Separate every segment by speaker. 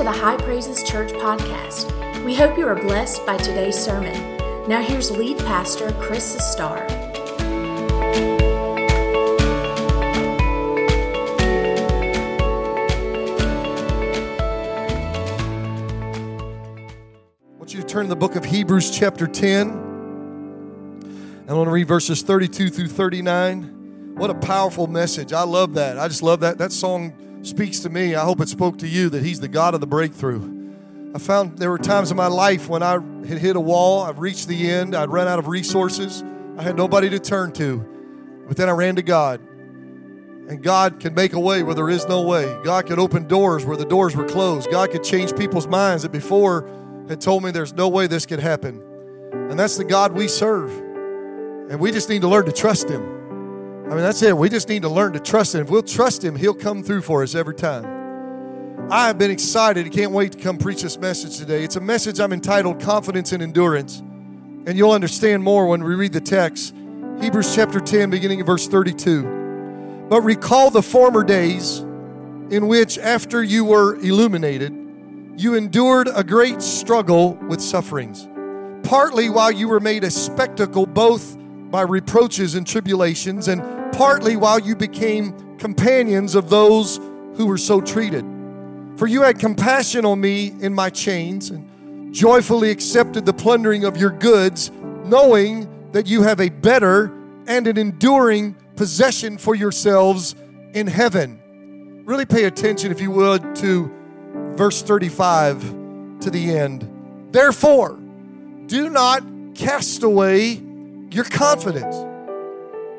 Speaker 1: to the High Praises Church podcast. We hope you are blessed by today's sermon. Now, here's lead pastor Chris Sustar.
Speaker 2: I want you to turn to the book of Hebrews, chapter 10. And I want to read verses 32 through 39. What a powerful message. I love that. I just love that. That song speaks to me. I hope it spoke to you that He's the God of the breakthrough. I found there were times in my life when I had hit a wall, I've reached the end, I'd run out of resources, I had nobody to turn to. But then I ran to God. And God can make a way where there is no way. God could open doors where the doors were closed. God could change people's minds that before had told me there's no way this could happen. And that's the God we serve. And we just need to learn to trust Him. I mean, that's it. We just need to learn to trust Him. If we'll trust Him, He'll come through for us every time. I have been excited. I can't wait to come preach this message today. It's a message I'm entitled Confidence and Endurance. And you'll understand more when we read the text. Hebrews chapter 10, beginning in verse 32. But recall the former days in which, after you were illuminated, you endured a great struggle with sufferings, partly while you were made a spectacle both by reproaches and tribulations, and partly while you became companions of those who were so treated. For you had compassion on me in my chains, and joyfully accepted the plundering of your goods, knowing that you have a better and an enduring possession for yourselves in heaven. Really pay attention, if you would, to verse 35 to the end. Therefore, do not cast away your confidence,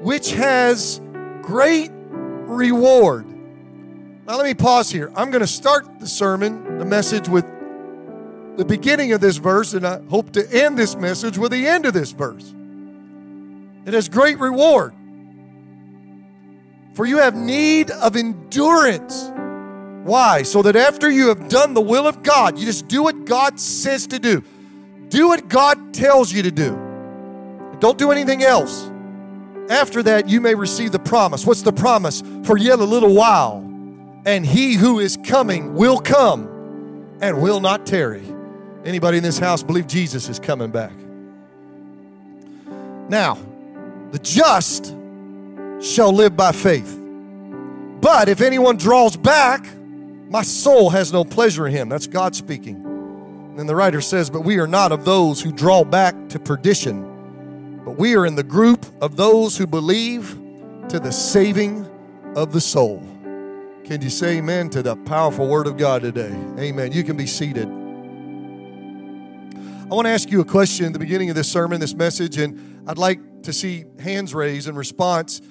Speaker 2: which has great reward. Now, let me pause here. I'm going to start the sermon, the message, with the beginning of this verse, and I hope to end this message with the end of this verse. It has great reward. For you have need of endurance. Why? So that after you have done the will of God, you just do what God says to do. Do what God tells you to do. Don't do anything else. After that, you may receive the promise. What's the promise? For yet a little while, and he who is coming will come and will not tarry. Anybody in this house believe Jesus is coming back? Now, the just shall live by faith. But if anyone draws back, my soul has no pleasure in him. That's God speaking. And the writer says, But we are not of those who draw back to perdition, but we are in the group of those who believe to the saving of the soul. Can you say amen to the powerful word of God today? Amen. You can be seated. I want to ask you a question in the beginning of this sermon, this message, and I'd like to see hands raised in response.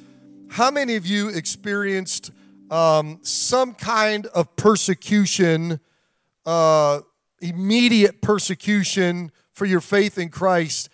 Speaker 2: How many of you experienced um, some kind of persecution, uh, immediate persecution for your faith in Christ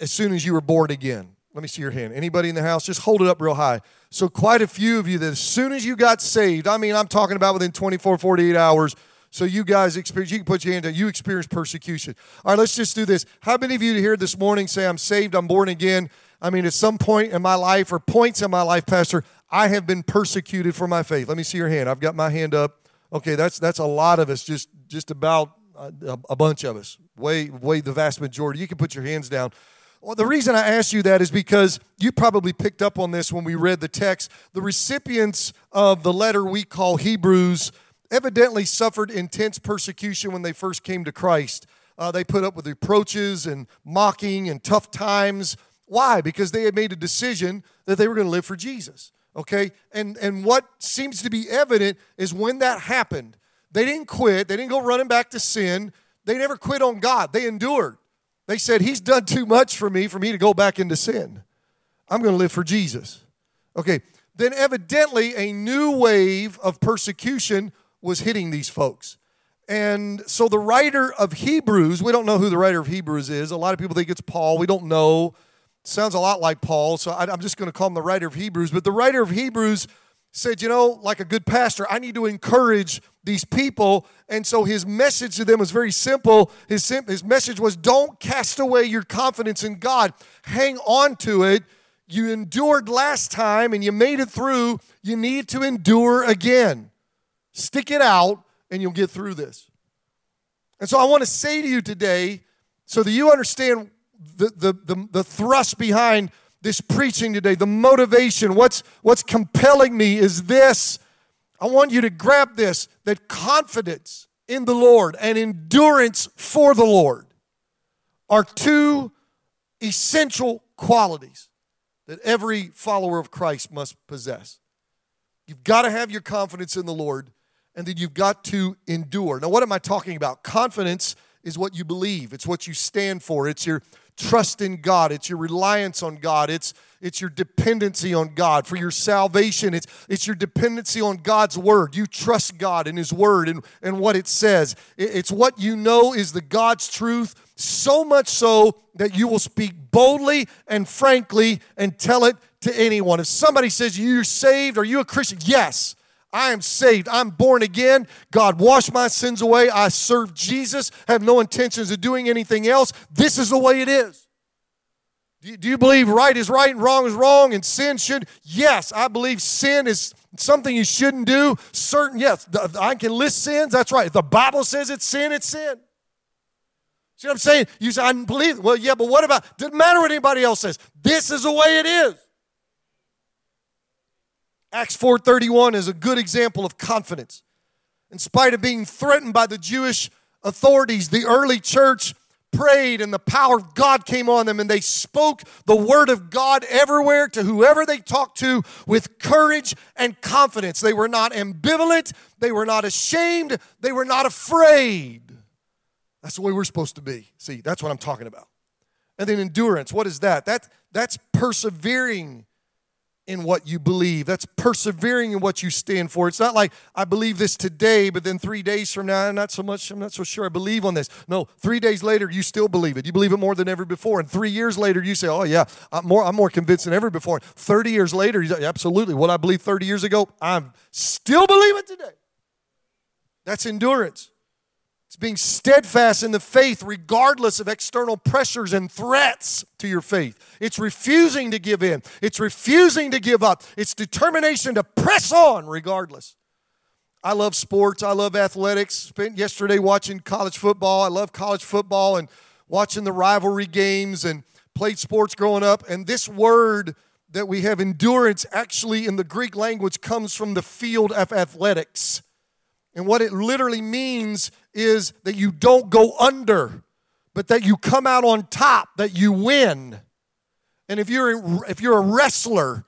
Speaker 2: as soon as you were born again? Let me see your hand. Anybody in the house? Just hold it up real high. So, quite a few of you that as soon as you got saved, I mean, I'm talking about within 24, 48 hours, so you guys experience, you can put your hand down, you experience persecution. All right, let's just do this. How many of you here this morning say, I'm saved, I'm born again? I mean, at some point in my life or points in my life, Pastor, I have been persecuted for my faith. Let me see your hand. I've got my hand up. Okay, that's that's a lot of us, just just about a, a bunch of us. Way, way the vast majority. You can put your hands down. Well, the reason I ask you that is because you probably picked up on this when we read the text. The recipients of the letter we call Hebrews evidently suffered intense persecution when they first came to Christ. Uh, they put up with reproaches and mocking and tough times. Why? Because they had made a decision that they were going to live for Jesus. Okay? And and what seems to be evident is when that happened, they didn't quit. They didn't go running back to sin. They never quit on God. They endured. They said, He's done too much for me for me to go back into sin. I'm going to live for Jesus. Okay. Then evidently a new wave of persecution was hitting these folks. And so the writer of Hebrews, we don't know who the writer of Hebrews is. A lot of people think it's Paul. We don't know. Sounds a lot like Paul, so I'm just going to call him the writer of Hebrews. But the writer of Hebrews said, you know, like a good pastor, I need to encourage these people. And so his message to them was very simple. His, his message was don't cast away your confidence in God, hang on to it. You endured last time and you made it through. You need to endure again. Stick it out and you'll get through this. And so I want to say to you today, so that you understand the, the, the, the thrust behind this preaching today, the motivation, what's, what's compelling me is this. I want you to grab this that confidence in the Lord and endurance for the Lord are two essential qualities that every follower of Christ must possess. You've got to have your confidence in the Lord, and then you've got to endure. Now, what am I talking about? Confidence is what you believe, it's what you stand for, it's your trust in God, it's your reliance on God, it's it's your dependency on God. For your salvation, it's, it's your dependency on God's word. You trust God and His word and, and what it says. It's what you know is the God's truth, so much so that you will speak boldly and frankly and tell it to anyone. If somebody says, You're saved, are you a Christian? Yes. I am saved. I'm born again. God washed my sins away. I serve Jesus. Have no intentions of doing anything else. This is the way it is. Do you believe right is right and wrong is wrong and sin should? Yes, I believe sin is something you shouldn't do. Certain, yes, I can list sins. That's right. If the Bible says it's sin, it's sin. See what I'm saying? You say, I believe. Well, yeah, but what about? Doesn't matter what anybody else says. This is the way it is. Acts 4:31 is a good example of confidence. In spite of being threatened by the Jewish authorities, the early church prayed and the power of God came on them and they spoke the word of God everywhere to whoever they talked to with courage and confidence. They were not ambivalent, they were not ashamed, they were not afraid. That's the way we're supposed to be. See, that's what I'm talking about. And then endurance, what is that? That that's persevering in what you believe. That's persevering in what you stand for. It's not like I believe this today, but then three days from now, I'm not so much, I'm not so sure I believe on this. No, three days later, you still believe it. You believe it more than ever before. And three years later, you say, oh, yeah, I'm more, I'm more convinced than ever before. 30 years later, you say, absolutely. What I believed 30 years ago, I am still believe it today. That's endurance. It's being steadfast in the faith regardless of external pressures and threats to your faith. It's refusing to give in. It's refusing to give up. It's determination to press on regardless. I love sports. I love athletics. Spent yesterday watching college football. I love college football and watching the rivalry games and played sports growing up. And this word that we have endurance actually in the Greek language comes from the field of athletics. And what it literally means is that you don't go under, but that you come out on top, that you win. And if you're if you're a wrestler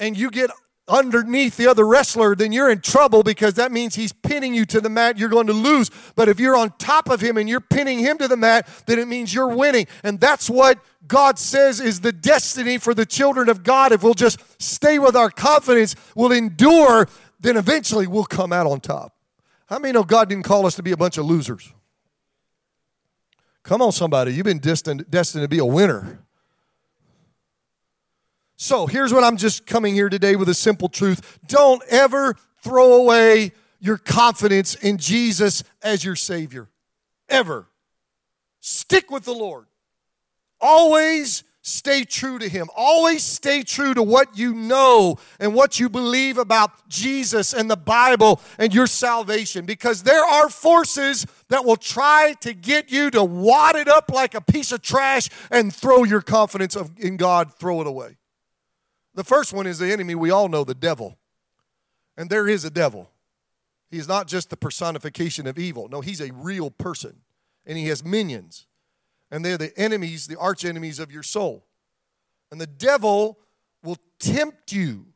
Speaker 2: and you get underneath the other wrestler, then you're in trouble because that means he's pinning you to the mat, you're going to lose. But if you're on top of him and you're pinning him to the mat, then it means you're winning. And that's what God says is the destiny for the children of God. If we'll just stay with our confidence, we'll endure, then eventually we'll come out on top. How many know God didn't call us to be a bunch of losers? Come on, somebody. You've been destined, destined to be a winner. So here's what I'm just coming here today with a simple truth. Don't ever throw away your confidence in Jesus as your Savior. Ever. Stick with the Lord. Always stay true to Him. Always stay true to what you know and what you believe about Jesus and the Bible and your salvation because there are forces that will try to get you to wad it up like a piece of trash and throw your confidence in God, throw it away. The first one is the enemy we all know, the devil. And there is a devil. He is not just the personification of evil. No, he's a real person and he has minions and they're the enemies, the arch enemies of your soul. And the devil will tempt you,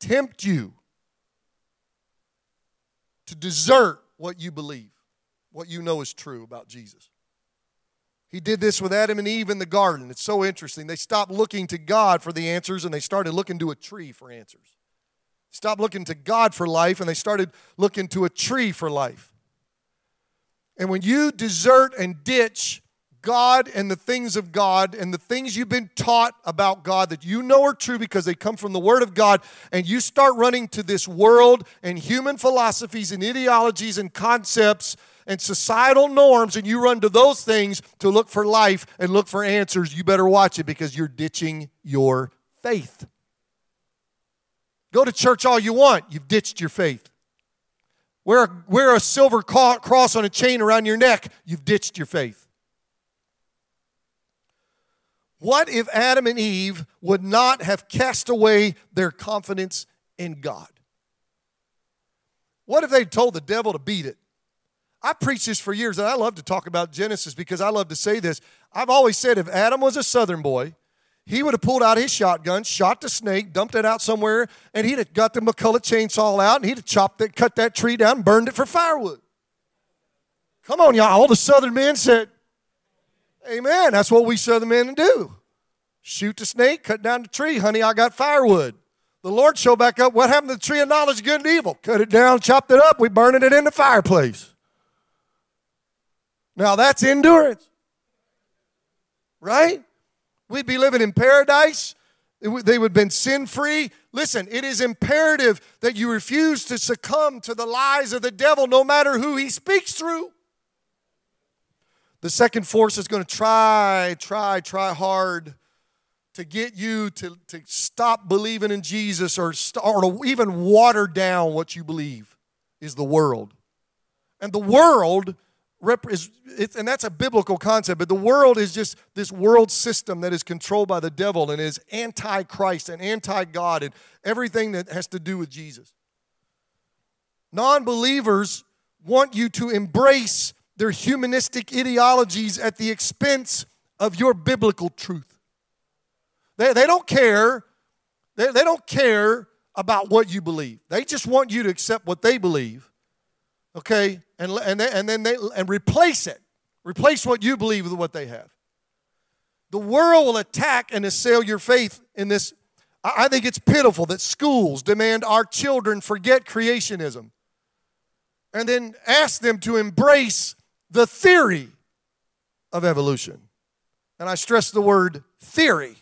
Speaker 2: tempt you to desert what you believe, what you know is true about Jesus. He did this with Adam and Eve in the garden. It's so interesting. They stopped looking to God for the answers and they started looking to a tree for answers. Stopped looking to God for life and they started looking to a tree for life. And when you desert and ditch God and the things of God and the things you've been taught about God that you know are true because they come from the Word of God, and you start running to this world and human philosophies and ideologies and concepts and societal norms, and you run to those things to look for life and look for answers, you better watch it because you're ditching your faith. Go to church all you want, you've ditched your faith. wear, wear a silver cross on a chain around your neck, you've ditched your faith. What if Adam and Eve would not have cast away their confidence in God? What if they told the devil to beat it? I preached this for years, and I love to talk about Genesis because I love to say this. I've always said if Adam was a southern boy, he would have pulled out his shotgun, shot the snake, dumped it out somewhere, and he'd have got the McCulloch chainsaw out, and he'd have chopped it, cut that tree down, burned it for firewood. Come on, y'all. All the southern men said, Amen. That's what we southern men do. Shoot the snake, cut down the tree. Honey, I got firewood. The Lord showed back up. What happened to the tree of knowledge good and evil? Cut it down, chopped it up. We burning it in the fireplace. Now that's endurance. Right? We'd be living in paradise. They would have been sin free. Listen, it is imperative that you refuse to succumb to the lies of the devil no matter who he speaks through. The second force is going to try, try, try hard to get you to, to stop believing in Jesus or, or to even water down what you believe is the world. And the world is, and that's a biblical concept, but the world is just this world system that is controlled by the devil and is anti Christ and anti God and everything that has to do with Jesus. Non believers want you to embrace their humanistic ideologies at the expense of your biblical truth. They, they don't care. They, they don't care about what you believe. They just want you to accept what they believe okay, and, and, they, and then they and replace it. Replace what you believe with what they have. The world will attack and assail your faith in this. I think it's pitiful that schools demand our children forget creationism and then ask them to embrace the theory of evolution. And I stress the word theory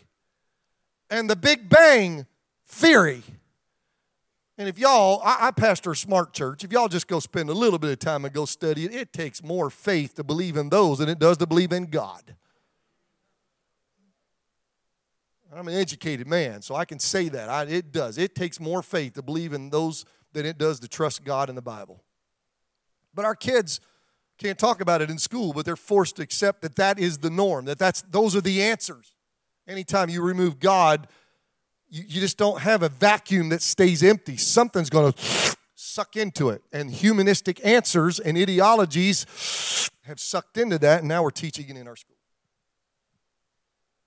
Speaker 2: and the Big Bang theory. And if y'all, I, I, pastor a smart church, if y'all just go spend a little bit of time and go study it, it takes more faith to believe in those than it does to believe in God. I'm an educated man, so I can say that. I, it does. It takes more faith to believe in those than it does to trust God in the Bible. But our kids can't talk about it in school, but they're forced to accept that that is the norm, that that's, those are the answers. Anytime you remove God, you, you just don't have a vacuum that stays empty. Something's going to suck into it. And humanistic answers and ideologies have sucked into that, and now we're teaching it in our school.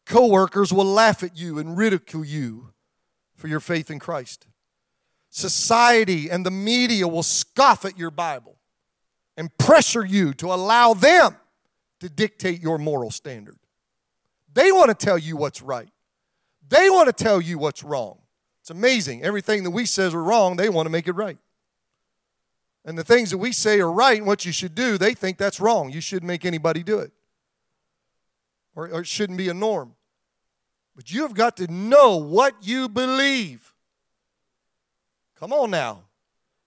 Speaker 2: Coworkers will laugh at you and ridicule you for your faith in Christ. Society and the media will scoff at your Bible and pressure you to allow them to dictate your moral standard. They want to tell you what's right. They want to tell you what's wrong. It's amazing. Everything that we says are wrong, they want to make it right. And the things that we say are right and what you should do, they think that's wrong. You shouldn't make anybody do it. Or, or it shouldn't be a norm. But you have got to know what you believe. Come on now.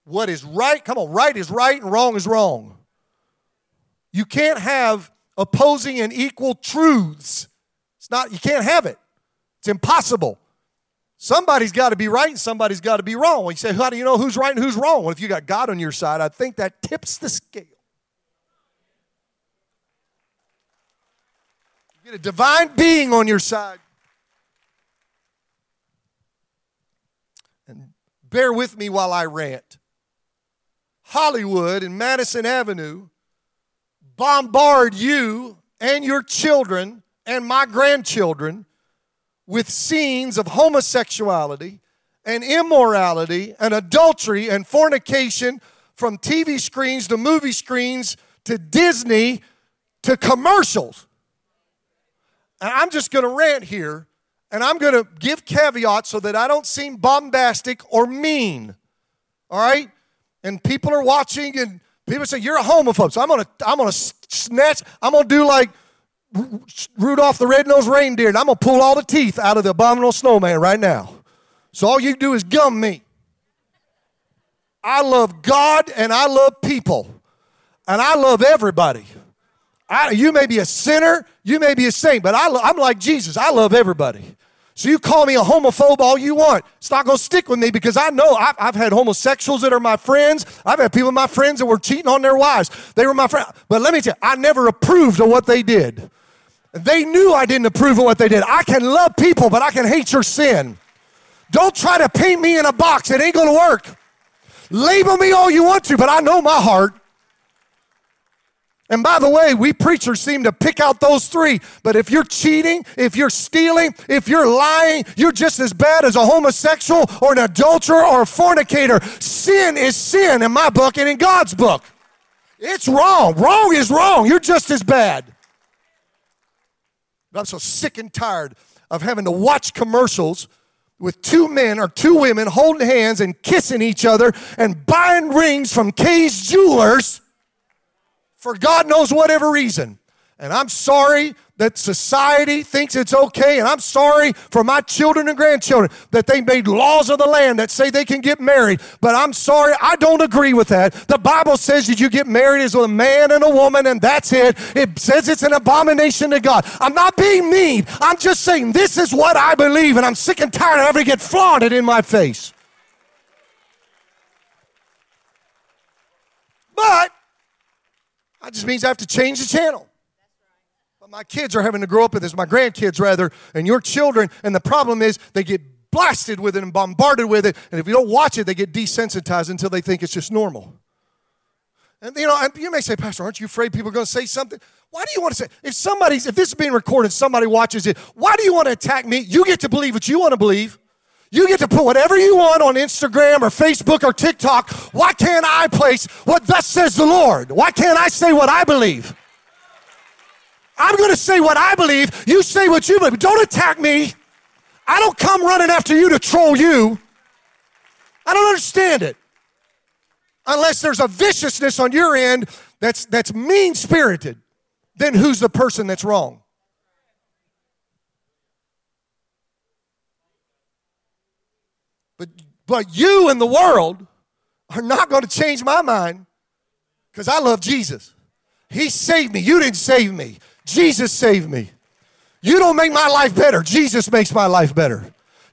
Speaker 2: What is right? Come on, right is right and wrong is wrong. You can't have opposing and equal truths. It's not, you can't have it. It's impossible. Somebody's got to be right and somebody's got to be wrong. you say, How do you know who's right and who's wrong? Well, if you got God on your side, I think that tips the scale. You get a divine being on your side. And bear with me while I rant. Hollywood and Madison Avenue bombard you and your children and my grandchildren with scenes of homosexuality and immorality and adultery and fornication from TV screens to movie screens to Disney to commercials. And I'm just going to rant here and I'm going to give caveats so that I don't seem bombastic or mean. All right? And people are watching and people say you're a homophobe. So I'm to I'm to snatch I'm to do like Rudolph the red-nosed reindeer, and I'm gonna pull all the teeth out of the abominable snowman right now. So all you do is gum me. I love God and I love people, and I love everybody. I, you may be a sinner, you may be a saint, but I, am like Jesus. I love everybody. So you call me a homophobe all you want. It's not going to stick with me because I know I've, I've, had homosexuals that are my friends. I've had people, my friends, that were cheating on their wives. They were my friends. But let me tell you, I never approved of what they did. They knew I didn't approve of what they did. I can love people, but I can hate your sin. Don't try to paint me in a box. It ain't going to work. Label me all you want to, but I know my heart. And by the way, we preachers seem to pick out those three. But if you're cheating, if you're stealing, if you're lying, you're just as bad as a homosexual or an adulterer or a fornicator. Sin is sin in my book and in God's book. It's wrong. Wrong is wrong. You're just as bad. But I'm so sick and tired of having to watch commercials with two men or two women holding hands and kissing each other and buying rings from Kay's Jewelers for God knows whatever reason. And I'm sorry that society thinks it's okay, and I'm sorry for my children and grandchildren that they made laws of the land that say they can get married. But I'm sorry, I don't agree with that. The Bible says that you get married as a man and a woman, and that's it. It says it's an abomination to God. I'm not being mean. I'm just saying this is what I believe, and I'm sick and tired of having to get flaunted in my face. But that just means I have to change the channel. But my kids are having to grow up with this, my grandkids rather, and your children. And the problem is they get blasted with it and bombarded with it. And if you don't watch it, they get desensitized until they think it's just normal. And you know, you may say, Pastor, aren't you afraid people are going to say something? Why do you want to say, if somebody's, if this is being recorded, somebody watches it, why do you want to attack me? You get to believe what you want to believe. You get to put whatever you want on Instagram or Facebook or TikTok. Why can't I place what thus says the Lord? Why can't I say what I believe? I'm going to say what I believe. You say what you believe. Don't attack me. I don't come running after you to troll you. I don't understand it. Unless there's a viciousness on your end that's, that's mean spirited, then who's the person that's wrong? But, you and the world are not going to change my mind because I love Jesus. He saved me. You didn't save me. Jesus saved me. You don't make my life better. Jesus makes my life better.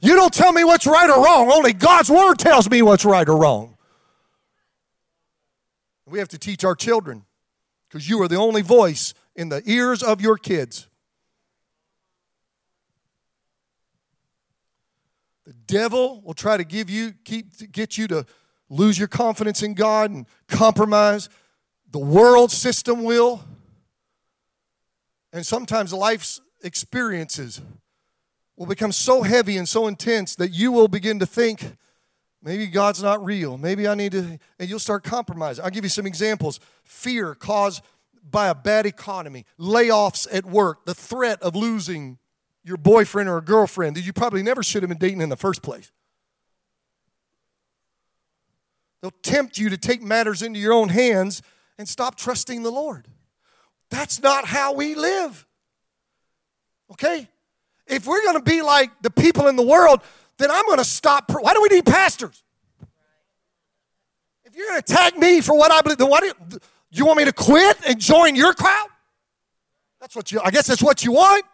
Speaker 2: You don't tell me what's right or wrong. Only God's word tells me what's right or wrong. We have to teach our children because you are the only voice in the ears of your kids. The devil will try to give you, keep, get you to lose your confidence in God and compromise. The world system will. And sometimes life's experiences will become so heavy and so intense that you will begin to think, maybe God's not real. Maybe I need to, and you'll start compromising. I'll give you some examples. Fear caused by a bad economy, layoffs at work, the threat of losing your boyfriend or a girlfriend that you probably never should have been dating in the first place. They'll tempt you to take matters into your own hands and stop trusting the Lord. That's not how we live. Okay? If we're going to be like the people in the world, then I'm going to stop. Why do we need pastors? If you're going to attack me for what I believe, then what do you, you want me to quit and join your crowd? That's what you, I guess that's what you want.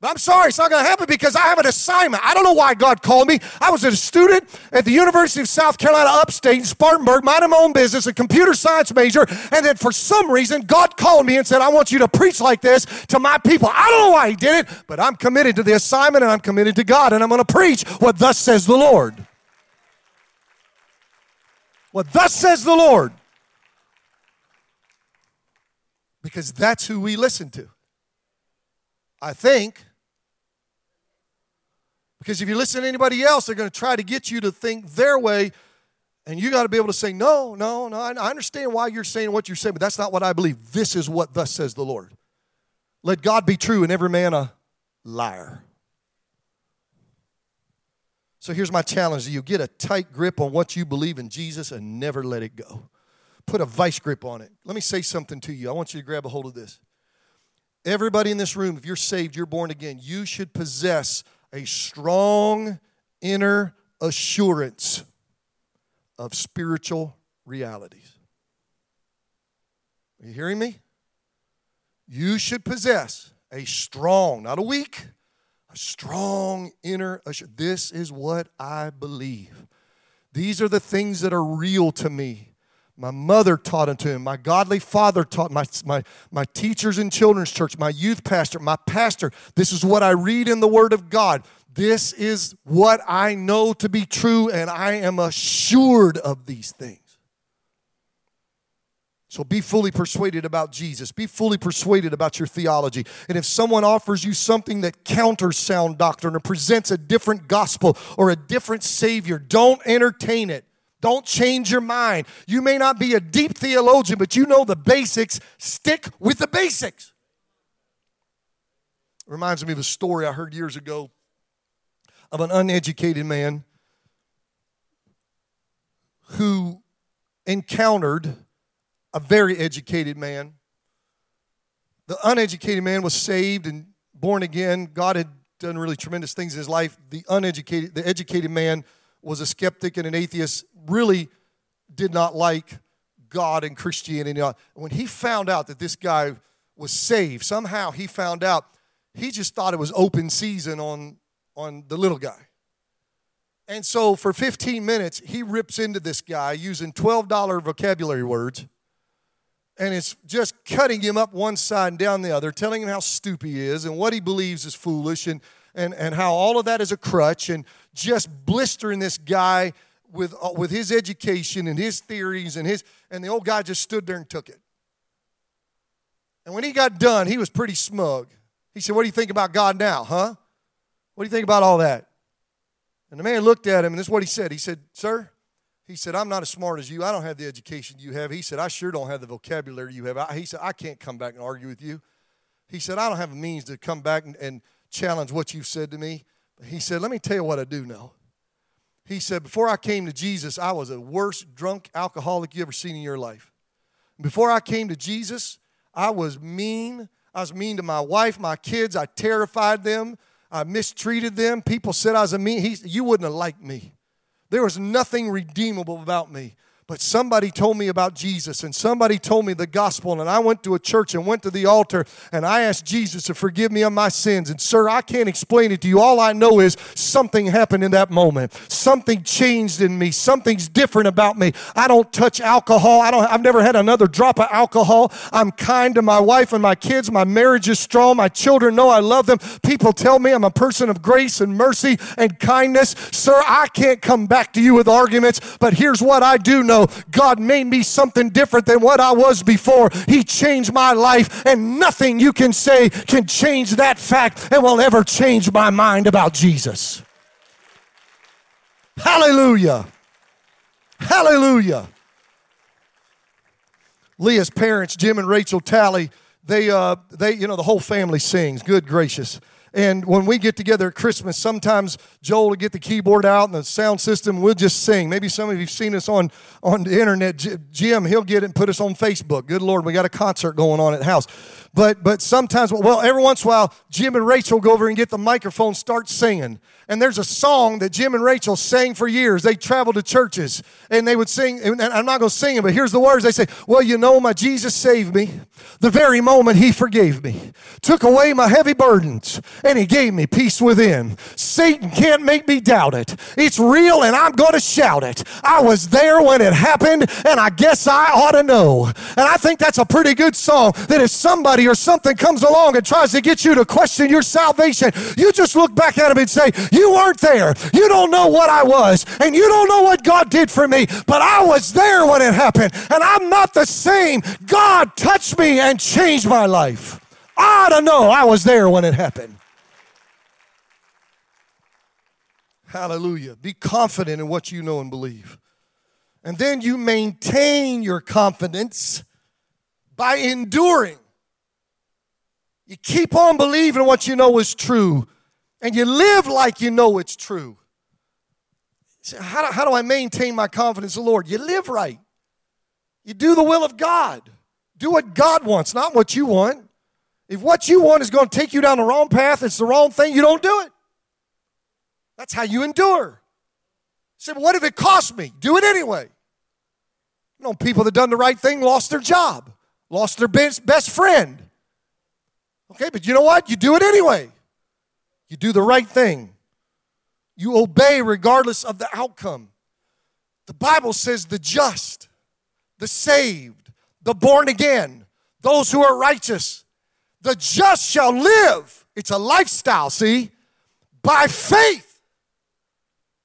Speaker 2: But I'm sorry, it's not going to happen because I have an assignment. I don't know why God called me. I was a student at the University of South Carolina upstate in Spartanburg, minding my own business, a computer science major, and then for some reason, God called me and said, I want you to preach like this to my people. I don't know why He did it, but I'm committed to the assignment and I'm committed to God, and I'm going to preach what thus says the Lord. What thus says the Lord. Because that's who we listen to. I think because if you listen to anybody else, they're going to try to get you to think their way. And you got to be able to say, no, no, no. I understand why you're saying what you're saying, but that's not what I believe. This is what thus says the Lord. Let God be true and every man a liar. So here's my challenge to you get a tight grip on what you believe in Jesus and never let it go. Put a vice grip on it. Let me say something to you. I want you to grab a hold of this. Everybody in this room, if you're saved, you're born again, you should possess a strong inner assurance of spiritual realities. Are you hearing me? You should possess a strong, not a weak, a strong inner assurance. This is what I believe. These are the things that are real to me. My mother taught unto him. My godly father taught my, my, my teachers in children's church, my youth pastor, my pastor. This is what I read in the Word of God. This is what I know to be true, and I am assured of these things. So be fully persuaded about Jesus. Be fully persuaded about your theology. And if someone offers you something that counters sound doctrine or presents a different gospel or a different Savior, don't entertain it. Don't change your mind. You may not be a deep theologian, but you know the basics. Stick with the basics. It reminds me of a story I heard years ago of an uneducated man who encountered a very educated man. The uneducated man was saved and born again. God had done really tremendous things in his life. The uneducated, the educated man was a skeptic and an atheist, really did not like God and Christianity. When he found out that this guy was saved, somehow he found out he just thought it was open season on, on the little guy. And so for 15 minutes, he rips into this guy using $12 vocabulary words and it's just cutting him up one side and down the other, telling him how stupid he is and what he believes is foolish and, and, and how all of that is a crutch and just blistering this guy with, uh, with his education and his theories and his and the old guy just stood there and took it. And when he got done, he was pretty smug. He said, What do you think about God now, huh? What do you think about all that? And the man looked at him, and this is what he said. He said, Sir, he said, I'm not as smart as you. I don't have the education you have. He said, I sure don't have the vocabulary you have. He said, I can't come back and argue with you. He said, I don't have a means to come back and, and challenge what you've said to me. He said, Let me tell you what I do know. He said, Before I came to Jesus, I was the worst drunk alcoholic you ever seen in your life. Before I came to Jesus, I was mean. I was mean to my wife, my kids. I terrified them. I mistreated them. People said I was a mean. He, you wouldn't have liked me. There was nothing redeemable about me. But somebody told me about Jesus and somebody told me the gospel, and I went to a church and went to the altar and I asked Jesus to forgive me of my sins. And, sir, I can't explain it to you. All I know is something happened in that moment. Something changed in me. Something's different about me. I don't touch alcohol. I don't, I've never had another drop of alcohol. I'm kind to my wife and my kids. My marriage is strong. My children know I love them. People tell me I'm a person of grace and mercy and kindness. Sir, I can't come back to you with arguments, but here's what I do know God made me something different than what I was before. He changed my life, and nothing you can say can change that fact and will ever change my mind about Jesus. Hallelujah. Hallelujah. Leah's parents, Jim and Rachel Talley, they, uh, they, you know, the whole family sings. Good gracious. And when we get together at Christmas, sometimes Joel will get the keyboard out and the sound system, we'll just sing. Maybe some of you have seen us on, on the internet. Jim, he'll get it and put us on Facebook. Good Lord, we got a concert going on at the house. But, but sometimes, well, every once in a while, Jim and Rachel go over and get the microphone, start singing. And there's a song that Jim and Rachel sang for years. They traveled to churches and they would sing, and I'm not going to sing it, but here's the words. They say, Well, you know, my Jesus saved me the very moment he forgave me, took away my heavy burdens, and he gave me peace within. Satan can't make me doubt it. It's real and I'm going to shout it. I was there when it happened, and I guess I ought to know. And I think that's a pretty good song that if somebody or something comes along and tries to get you to question your salvation, you just look back at him and say, You weren't there. You don't know what I was, and you don't know what God did for me, but I was there when it happened, and I'm not the same. God touched me and changed my life. I to know I was there when it happened. Hallelujah. Be confident in what you know and believe. And then you maintain your confidence by enduring. You keep on believing what you know is true, and you live like you know it's true. So how, do, how do I maintain my confidence in the Lord? You live right. You do the will of God. Do what God wants, not what you want. If what you want is going to take you down the wrong path, it's the wrong thing, you don't do it. That's how you endure. Say, well, what if it cost me? Do it anyway. You know, people that done the right thing lost their job, lost their best, best friend. Okay, but you know what? You do it anyway. You do the right thing. You obey regardless of the outcome. The Bible says the just, the saved, the born again, those who are righteous, the just shall live. It's a lifestyle, see, by faith.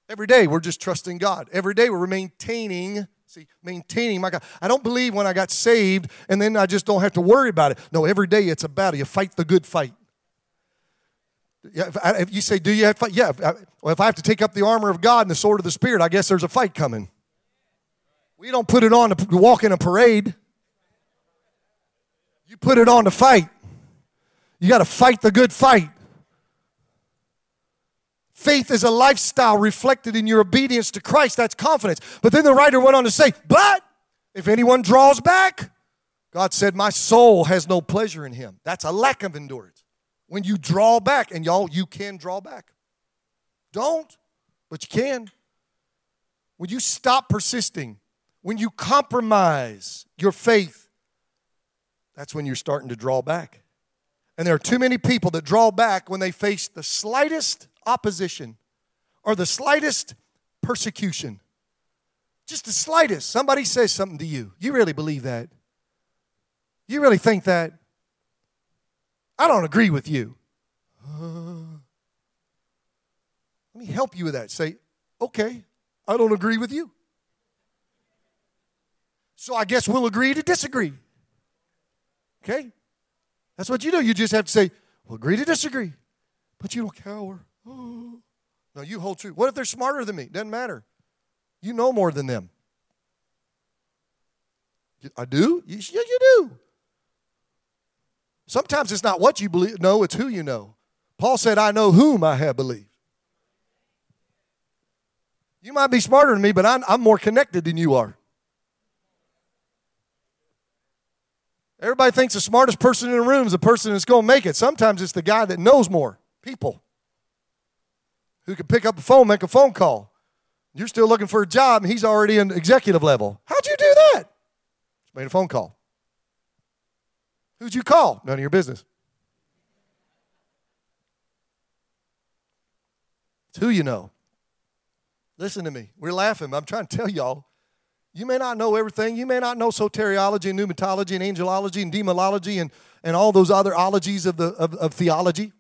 Speaker 2: Every day we're just trusting God. Every day we're maintaining, see, maintaining my God. I don't believe when I got saved and then I just don't have to worry about it. No, every day it's a battle. You fight the good fight. Yeah, if, I, if you say, Do you have to fight? Yeah. If I, well, if I have to take up the armor of God and the sword of the Spirit, I guess there's a fight coming. We don't put it on to walk in a parade. You put it on to fight. You got to fight the good fight. Faith is a lifestyle reflected in your obedience to Christ. That's confidence. But then the writer went on to say, But if anyone draws back, God said, My soul has no pleasure in him. That's a lack of endurance. When you draw back, and y'all, you can draw back. Don't, but you can. When you stop persisting, when you compromise your faith, that's when you're starting to draw back. And there are too many people that draw back when they face the slightest opposition or the slightest persecution. Just the slightest. Somebody says something to you. You really believe that? You really think that? I don't agree with you. Uh, let me help you with that. Say, okay, I don't agree with you. So I guess we'll agree to disagree. Okay? That's what you do. You just have to say, well, agree to disagree. But you don't cower. No, you hold true. What if they're smarter than me? Doesn't matter. You know more than them. I do? Yeah, you do. Sometimes it's not what you believe, no, it's who you know. Paul said, I know whom I have believed. You might be smarter than me, but I'm, I'm more connected than you are. Everybody thinks the smartest person in the room is the person that's going to make it. Sometimes it's the guy that knows more people who can pick up a phone, make a phone call. You're still looking for a job, and he's already in executive level. How'd you do that? Just made a phone call. Who'd you call? None of your business. It's who you know. Listen to me. We're laughing. I'm trying to tell y'all you may not know everything. You may not know soteriology and pneumatology and angelology and demonology and, and all those other ologies of, the, of, of theology.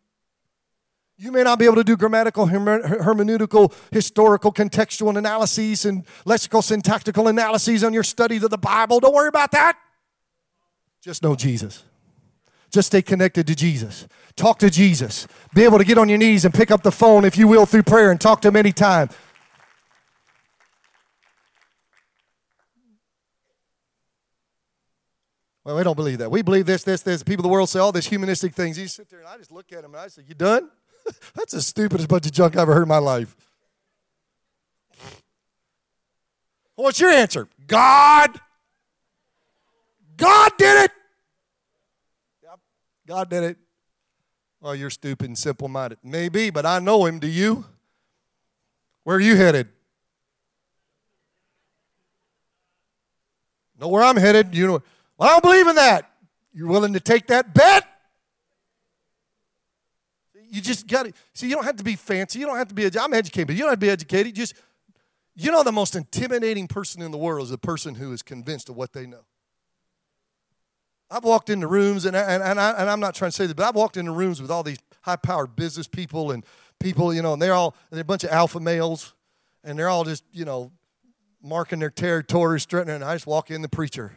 Speaker 2: You may not be able to do grammatical, hermeneutical, historical, contextual analyses and lexical, syntactical analyses on your study of the Bible. Don't worry about that. Just know Jesus. Just stay connected to Jesus. Talk to Jesus. Be able to get on your knees and pick up the phone, if you will, through prayer and talk to Him anytime. Well, we don't believe that. We believe this, this, this. People of the world say all these humanistic things. You sit there and I just look at them and I say, You done? That's the stupidest bunch of junk I've ever heard in my life. What's your answer? God. God did it. Yep, God did it. Well, you're stupid and simple minded. Maybe, but I know him. Do you? Where are you headed? Know where I'm headed? You know. Well, I don't believe in that. You're willing to take that bet? You just got to see. You don't have to be fancy. You don't have to be. I'm educated, but you don't have to be educated. Just you know, the most intimidating person in the world is the person who is convinced of what they know. I've walked into rooms, and, and, and, I, I'm not trying to say that, but I've walked into rooms with all these high-powered business people and people, you know, and they're all they're a bunch of alpha males, and they're all just, you know, marking their territory, strutting, and I just walk in the preacher.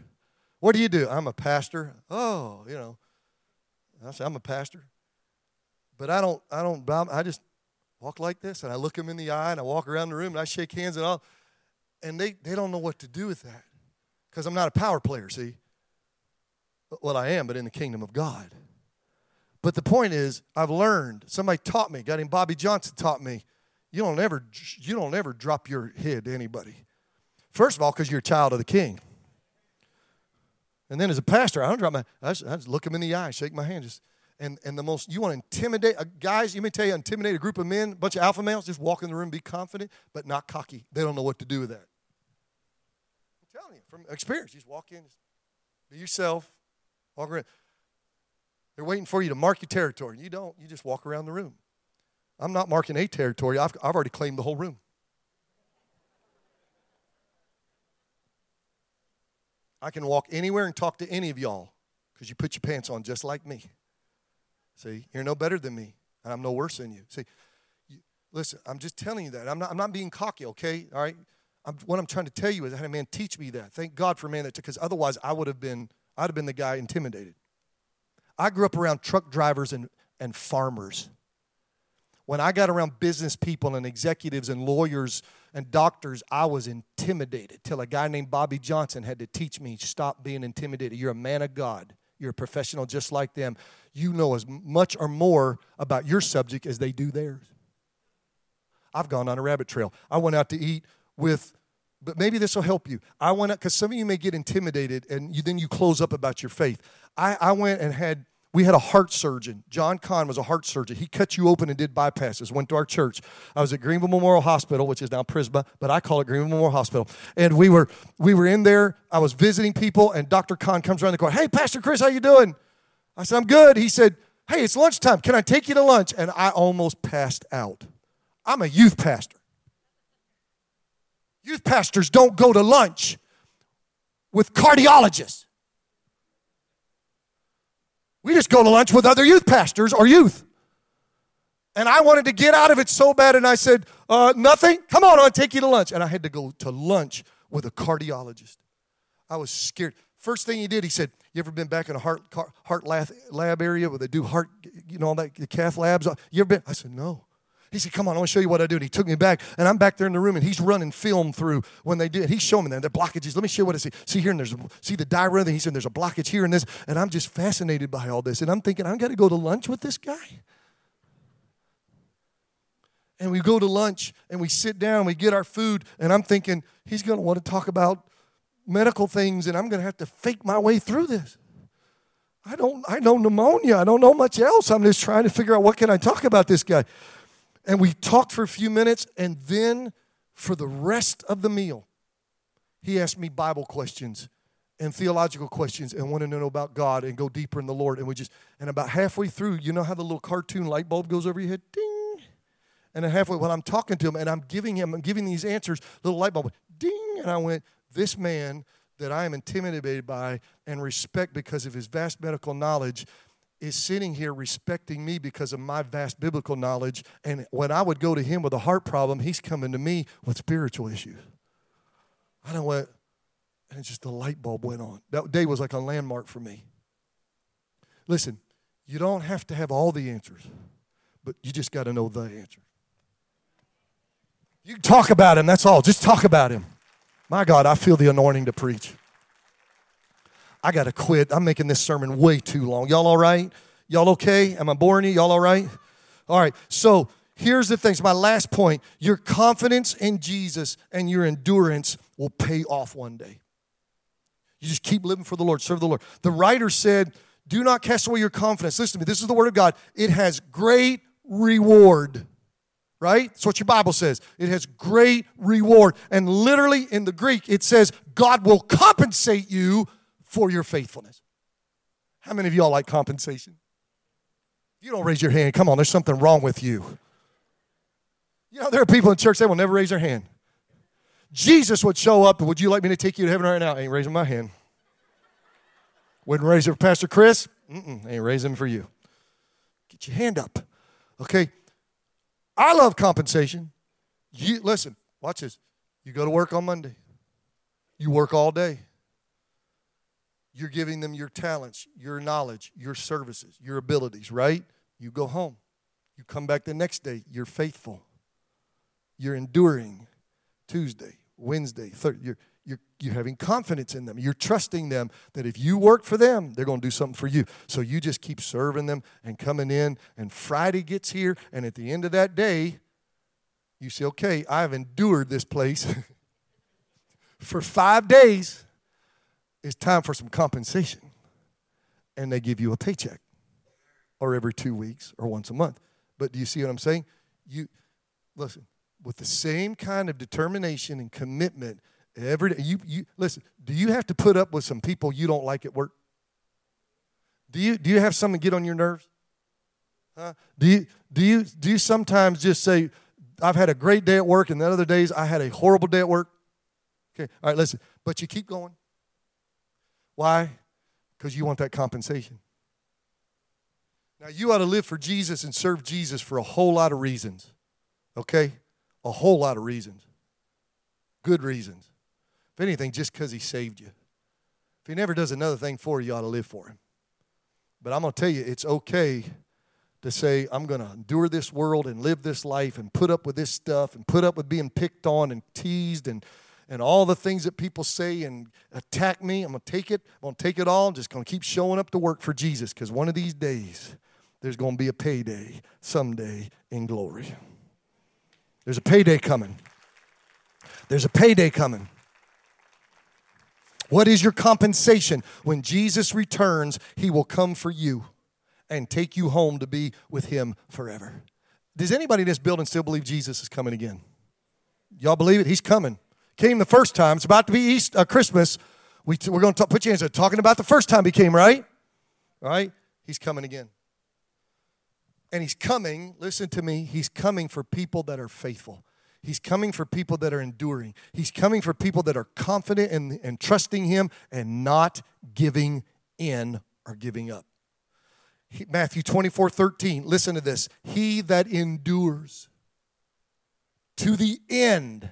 Speaker 2: What do you do? I'm a pastor. Oh, you know. I say, I'm a pastor. But I don't, I don't, I just walk like this and I look them in the eye and I walk around the room and I shake hands and all. And they, they don't know what to do with that because I'm not a power player, see? Well, I am, but in the kingdom of God. But the point is, I've learned. Somebody taught me. A guy named Bobby Johnson taught me. You don't ever, you don't ever drop your head to anybody. First of all, because you're a child of the King. And then as a pastor, I don't drop my, I just, I just look him in the eye, shake my hand, just, and, and the most, you want to intimidate, uh, guys, you may tell you, intimidate a group of men, a bunch of alpha males, just walk in the room, be confident, but not cocky. They don't know what to do with that. I'm telling you, from experience, just walk in, just be yourself, walk around. They're waiting for you to mark your territory. You don't, you just walk around the room. I'm not marking a territory, I've, I've already claimed the whole room. I can walk anywhere and talk to any of y'all because you put your pants on just like me. See, you're no better than me, and I'm no worse than you. See, you, listen, I'm just telling you that. I'm not, I'm not being cocky, okay? All right? I'm, what I'm trying to tell you is I had a man teach me that. Thank God for a man that, because otherwise I would have been, I'd have been the guy intimidated. I grew up around truck drivers and, and farmers. When I got around business people and executives and lawyers and doctors, I was intimidated till a guy named Bobby Johnson had to teach me stop being intimidated. You're a man of God. You're a professional just like them. You know as much or more about your subject as they do theirs. I've gone on a rabbit trail. I went out to eat with, but maybe this will help you. I went out, because some of you may get intimidated and you, then you close up about your faith. I, I went and had we had a heart surgeon. John Kahn was a heart surgeon. He cut you open and did bypasses, went to our church. I was at Greenville Memorial Hospital, which is now Prisma, but I call it Greenville Memorial Hospital. And we were we were in there. I was visiting people, and Dr. Kahn comes around the corner. Hey, Pastor Chris, how you doing? I said, I'm good. He said, Hey, it's lunchtime. Can I take you to lunch? And I almost passed out. I'm a youth pastor. Youth pastors don't go to lunch with cardiologists. We just go to lunch with other youth pastors or youth. And I wanted to get out of it so bad, and I said, uh, Nothing? Come on, I'll take you to lunch. And I had to go to lunch with a cardiologist. I was scared. First thing he did, he said, You ever been back in a heart, heart lab area where they do heart, you know, all that, the cath labs? You ever been? I said, No. He said, Come on, I want to show you what I do. And he took me back, and I'm back there in the room, and he's running film through when they did. He's showing me that. They're blockages. Let me show you what I see. See here, and there's see the diarrhea. He said, There's a blockage here and this. And I'm just fascinated by all this. And I'm thinking, I've got to go to lunch with this guy. And we go to lunch and we sit down, we get our food, and I'm thinking, he's going to want to talk about medical things, and I'm going to have to fake my way through this. I don't, I know pneumonia. I don't know much else. I'm just trying to figure out what can I talk about this guy. And we talked for a few minutes, and then for the rest of the meal, he asked me Bible questions and theological questions and wanted to know about God and go deeper in the Lord. And we just, and about halfway through, you know how the little cartoon light bulb goes over your head? Ding. And then halfway, when I'm talking to him and I'm giving him, I'm giving these answers, little light bulb, ding. And I went, this man that I am intimidated by and respect because of his vast medical knowledge is sitting here respecting me because of my vast biblical knowledge. And when I would go to him with a heart problem, he's coming to me with spiritual issues. I don't went, and just the light bulb went on. That day was like a landmark for me. Listen, you don't have to have all the answers, but you just got to know the answer. You talk about him, that's all. Just talk about him. My God, I feel the anointing to preach. I got to quit. I'm making this sermon way too long. Y'all all right? Y'all okay? Am I boring you? Y'all all right? All right. So here's the thing. So my last point your confidence in Jesus and your endurance will pay off one day. You just keep living for the Lord, serve the Lord. The writer said, Do not cast away your confidence. Listen to me. This is the word of God. It has great reward right? That's what your Bible says. It has great reward. And literally in the Greek, it says, God will compensate you for your faithfulness. How many of y'all like compensation? If You don't raise your hand. Come on, there's something wrong with you. You know, there are people in church, they will never raise their hand. Jesus would show up, would you like me to take you to heaven right now? I ain't raising my hand. Wouldn't raise it for Pastor Chris? Mm-mm, ain't raising for you. Get your hand up. Okay? I love compensation. You listen, watch this. You go to work on Monday. You work all day. You're giving them your talents, your knowledge, your services, your abilities, right? You go home. You come back the next day. You're faithful. You're enduring. Tuesday, Wednesday, third. You're, you're, you're having confidence in them. You're trusting them that if you work for them, they're going to do something for you. So you just keep serving them and coming in. And Friday gets here, and at the end of that day, you say, okay, I've endured this place for five days it's time for some compensation. And they give you a paycheck or every two weeks or once a month. But do you see what I'm saying? You listen, with the same kind of determination and commitment every day. You, you listen, do you have to put up with some people you don't like at work? Do you do you have someone get on your nerves? Huh? Do you do you do you sometimes just say, I've had a great day at work, and the other days I had a horrible day at work? Okay, all right, listen. But you keep going. Why? Because you want that compensation. Now, you ought to live for Jesus and serve Jesus for a whole lot of reasons. Okay? A whole lot of reasons. Good reasons. If anything, just because he saved you. If he never does another thing for you, you ought to live for him. But I'm going to tell you, it's okay to say, I'm going to endure this world and live this life and put up with this stuff and put up with being picked on and teased and, and all the things that people say and attack me. I'm going to take it. I'm going to take it all. I'm just going to keep showing up to work for Jesus because one of these days, there's going to be a payday someday in glory. There's a payday coming. There's a payday coming. What is your compensation? When Jesus returns, he will come for you and take you home to be with him forever. Does anybody in this building still believe Jesus is coming again? Y'all believe it? He's coming. Came the first time. It's about to be East, uh, Christmas. We, we're going to put you in talking about the first time he came, right? Right? He's coming again. And he's coming, listen to me, he's coming for people that are faithful. He's coming for people that are enduring. He's coming for people that are confident and, and trusting him and not giving in or giving up. He, Matthew 24 13, listen to this. He that endures to the end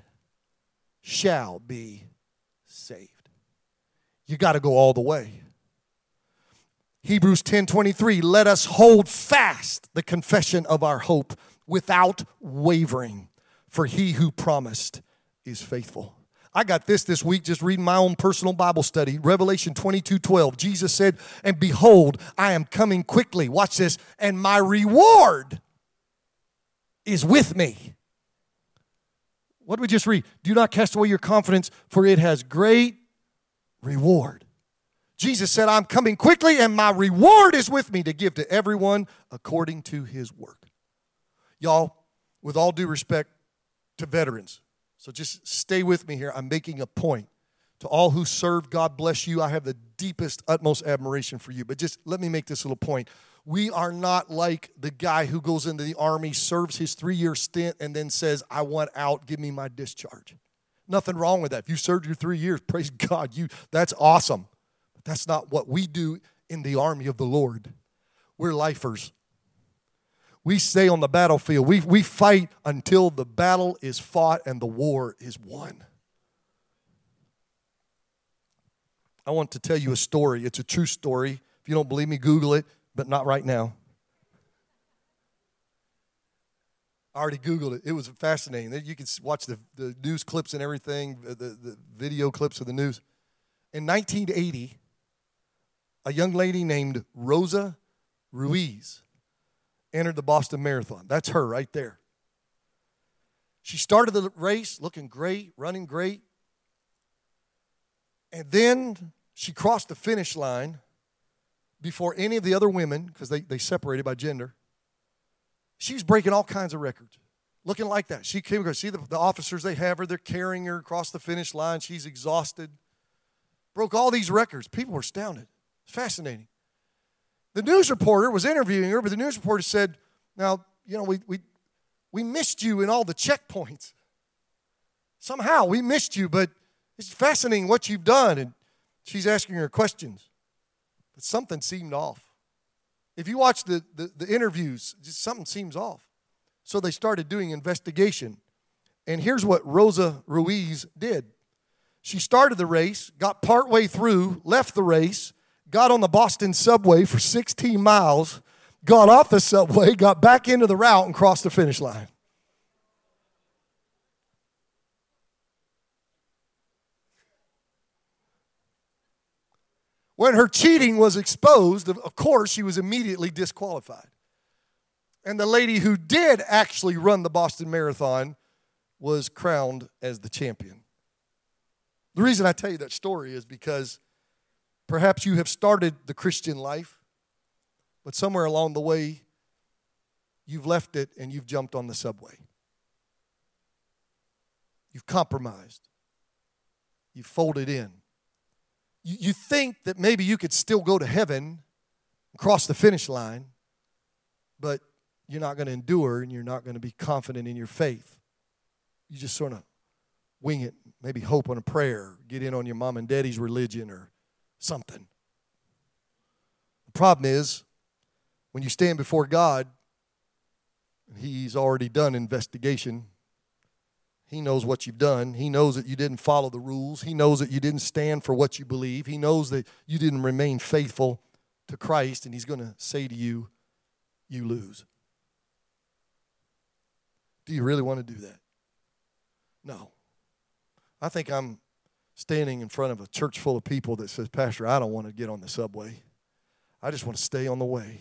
Speaker 2: shall be saved. You got to go all the way. Hebrews 10 23, let us hold fast the confession of our hope without wavering, for he who promised is faithful. I got this this week just reading my own personal Bible study. Revelation 22 12. Jesus said, And behold, I am coming quickly. Watch this. And my reward is with me. What did we just read? Do not cast away your confidence, for it has great reward. Jesus said, I'm coming quickly, and my reward is with me to give to everyone according to his work. Y'all, with all due respect to veterans, so just stay with me here. I'm making a point. To all who serve, God bless you. I have the deepest, utmost admiration for you. But just let me make this little point. We are not like the guy who goes into the army, serves his three year stint, and then says, I want out, give me my discharge. Nothing wrong with that. If you served your three years, praise God, you that's awesome. But That's not what we do in the army of the Lord. We're lifers. We stay on the battlefield. We, we fight until the battle is fought and the war is won. I want to tell you a story. It's a true story. If you don't believe me, Google it, but not right now. I already Googled it. It was fascinating. You can watch the, the news clips and everything, the, the video clips of the news. In 1980, a young lady named Rosa Ruiz entered the Boston Marathon. That's her right there. She started the race looking great, running great. And then she crossed the finish line before any of the other women, because they, they separated by gender. She was breaking all kinds of records, looking like that. She came across, see the, the officers they have her, they're carrying her across the finish line. She's exhausted. Broke all these records. People were astounded. It's fascinating. The news reporter was interviewing her, but the news reporter said, Now, you know, we, we, we missed you in all the checkpoints. Somehow we missed you, but it's fascinating what you've done. And she's asking her questions. But something seemed off. If you watch the, the, the interviews, just something seems off. So they started doing investigation. And here's what Rosa Ruiz did. She started the race, got partway through, left the race, got on the Boston subway for 16 miles, got off the subway, got back into the route, and crossed the finish line. When her cheating was exposed, of course, she was immediately disqualified. And the lady who did actually run the Boston Marathon was crowned as the champion. The reason I tell you that story is because Perhaps you have started the Christian life, but somewhere along the way, you've left it and you've jumped on the subway. You've compromised. You've folded in. You, think that maybe you could still go to heaven cross the finish line, but you're not going to endure and you're not going to be confident in your faith. You just sort of wing it, maybe hope on a prayer, get in on your mom and daddy's religion or something. The problem is when you stand before God, He's already done investigation. He knows what you've done. He knows that you didn't follow the rules. He knows that you didn't stand for what you believe. He knows that you didn't remain faithful to Christ, and He's going to say to you, You lose. Do you really want to do that? No. I think I'm standing in front of a church full of people that says, Pastor, I don't want to get on the subway. I just want to stay on the way.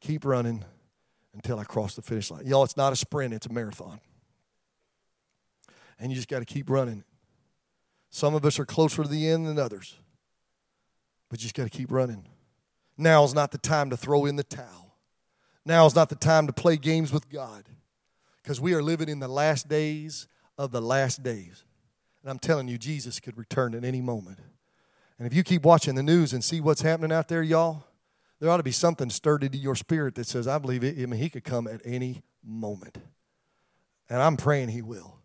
Speaker 2: Keep running until I cross the finish line. Y'all, it's not a sprint, it's a marathon. And you just got to keep running. Some of us are closer to the end than others, but you just got to keep running. Now is not the time to throw in the towel. Now is not the time to play games with God because we are living in the last days of the last days. And I'm telling you, Jesus could return at any moment. And if you keep watching the news and see what's happening out there, y'all, there ought to be something stirred into your spirit that says, I believe it, I mean, he could come at any moment. And I'm praying he will.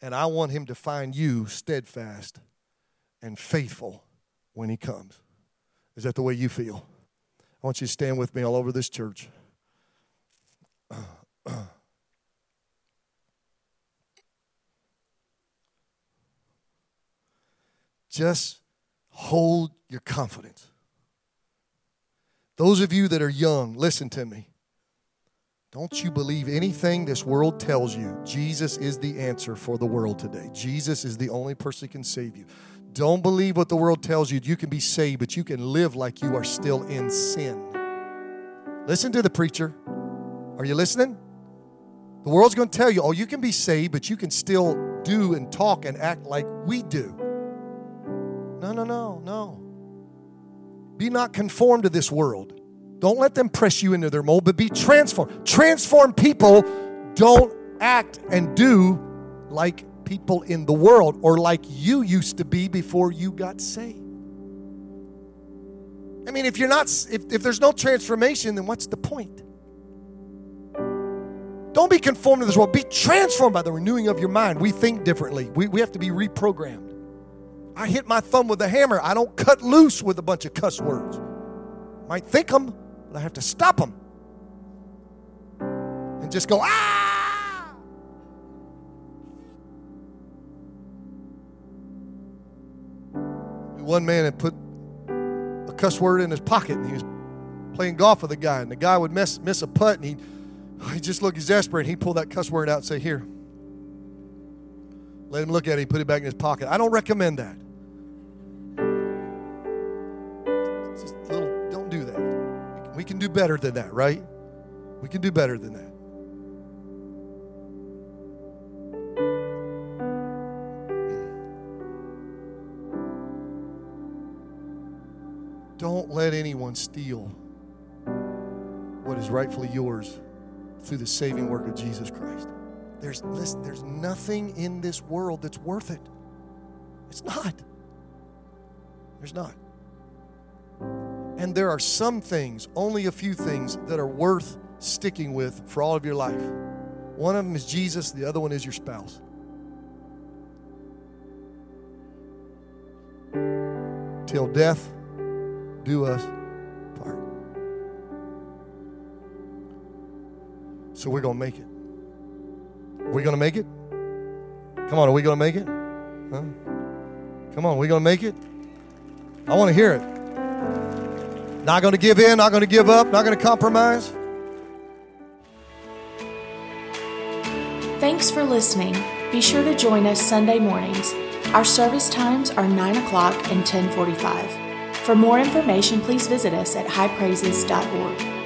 Speaker 2: And I want him to find you steadfast and faithful when he comes. Is that the way you feel? I want you to stand with me all over this church. Just hold your confidence. Those of you that are young, listen to me. Don't you believe anything this world tells you. Jesus is the answer for the world today. Jesus is the only person who can save you. Don't believe what the world tells you. You can be saved, but you can live like you are still in sin. Listen to the preacher. Are you listening? The world's going to tell you, oh, you can be saved, but you can still do and talk and act like we do. No, no, no, no. Be not conformed to this world. Don't let them press you into their mold, but be transformed. Transform people don't act and do like people in the world or like you used to be before you got saved. I mean, if you're not, if, if there's no transformation, then what's the point? Don't be conformed to this world. Be transformed by the renewing of your mind. We think differently. We, we have to be reprogrammed. I hit my thumb with a hammer. I don't cut loose with a bunch of cuss words. Might think them, but I have to stop them. And just go, ah! One man had put a cuss word in his pocket and he was playing golf with a guy, and the guy would miss, miss a putt and he'd, he'd just look exasperated. He'd pull that cuss word out and say, Here. Let him look at it, he put it back in his pocket. I don't recommend that. Can do better than that, right? We can do better than that. Don't let anyone steal what is rightfully yours through the saving work of Jesus Christ. There's, listen, there's nothing in this world that's worth it. It's not. There's not. And there are some things, only a few things, that are worth sticking with for all of your life. One of them is Jesus, the other one is your spouse. Till death do us part. So we're going to make it. We're going to make it? Come on, are we going to make it? Huh? Come on, we going to make it? I want to hear it. Not going to give in, not going to give up, not going to compromise.
Speaker 1: Thanks for listening. Be sure to join us Sunday mornings. Our service times are 9 o'clock and 1045. For more information, please visit us at highpraises.org.